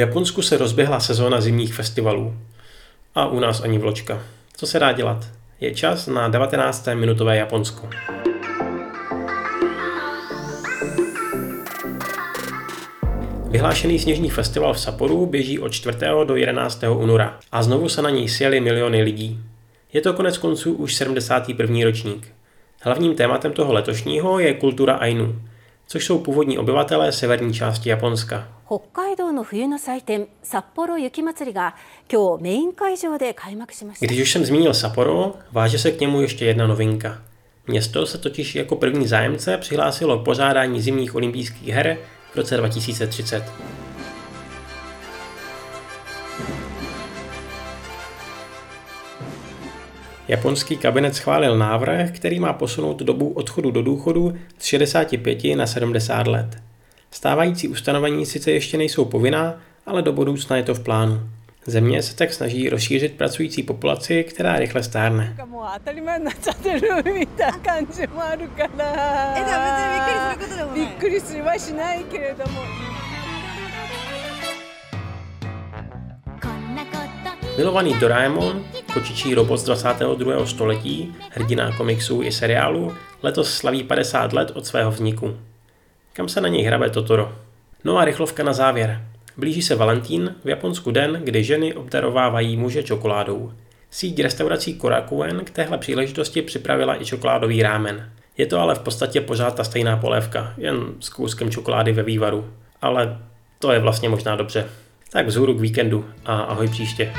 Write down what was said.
Japonsku se rozběhla sezóna zimních festivalů. A u nás ani vločka. Co se dá dělat? Je čas na 19. minutové Japonsko. Vyhlášený sněžní festival v Saporu běží od 4. do 11. února a znovu se na něj sjeli miliony lidí. Je to konec konců už 71. ročník. Hlavním tématem toho letošního je kultura Ainu, což jsou původní obyvatelé severní části Japonska. 北海道の冬の祭典札幌雪まつりが今日メイン会場で開幕しました Když už jsem zmínil Sapporo, váže se k němu ještě jedna novinka. Město se totiž jako první zájemce přihlásilo k pořádání zimních olympijských her v roce 2030. Japonský kabinet schválil návrh, který má posunout dobu odchodu do důchodu z 65 na 70 let. Stávající ustanovení sice ještě nejsou povinná, ale do budoucna je to v plánu. Země se tak snaží rozšířit pracující populaci, která rychle stárne. Milovaný Doraemon kočičí robot z 22. století, hrdina komiksů i seriálu, letos slaví 50 let od svého vzniku. Kam se na něj hrabe Totoro? No a rychlovka na závěr. Blíží se Valentín, v Japonsku den, kdy ženy obdarovávají muže čokoládou. Síť restaurací Korakuen k téhle příležitosti připravila i čokoládový rámen. Je to ale v podstatě pořád ta stejná polévka, jen s kouskem čokolády ve vývaru. Ale to je vlastně možná dobře. Tak vzhůru k víkendu a ahoj příště.